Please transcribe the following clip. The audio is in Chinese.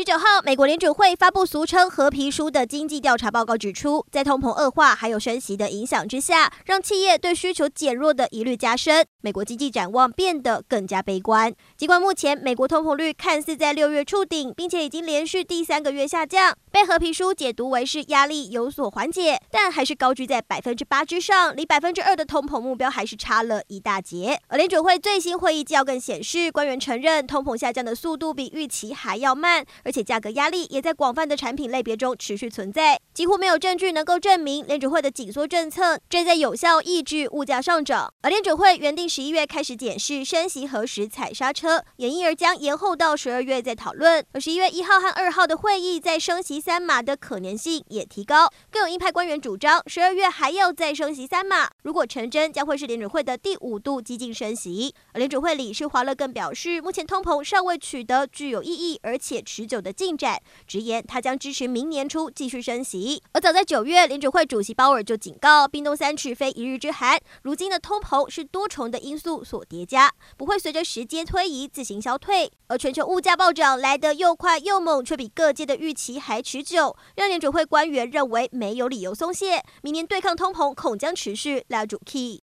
十九号，美国联准会发布俗称“褐皮书”的经济调查报告，指出，在通膨恶化还有升息的影响之下，让企业对需求减弱的疑虑加深，美国经济展望变得更加悲观。尽管目前美国通膨率看似在六月触顶，并且已经连续第三个月下降，被褐皮书解读为是压力有所缓解，但还是高居在百分之八之上，离百分之二的通膨目标还是差了一大截。而联准会最新会议纪要更显示，官员承认通膨下降的速度比预期还要慢。而且价格压力也在广泛的产品类别中持续存在，几乎没有证据能够证明联准会的紧缩政策正在有效抑制物价上涨。而联准会原定十一月开始检视升息何时踩刹车，也因而将延后到十二月再讨论。而十一月一号和二号的会议再升息三码的可能性也提高，更有鹰派官员主张十二月还要再升息三码，如果成真，将会是联准会的第五度激进升息。而联准会理事华勒更表示，目前通膨尚未取得具有意义而且持久的进展，直言他将支持明年初继续升息。而早在九月，联准会主席鲍尔就警告，冰冻三尺非一日之寒。如今的通膨是多重的因素所叠加，不会随着时间推移自行消退。而全球物价暴涨来得又快又猛，却比各界的预期还持久，让联准会官员认为没有理由松懈。明年对抗通膨恐将持续拉住 key。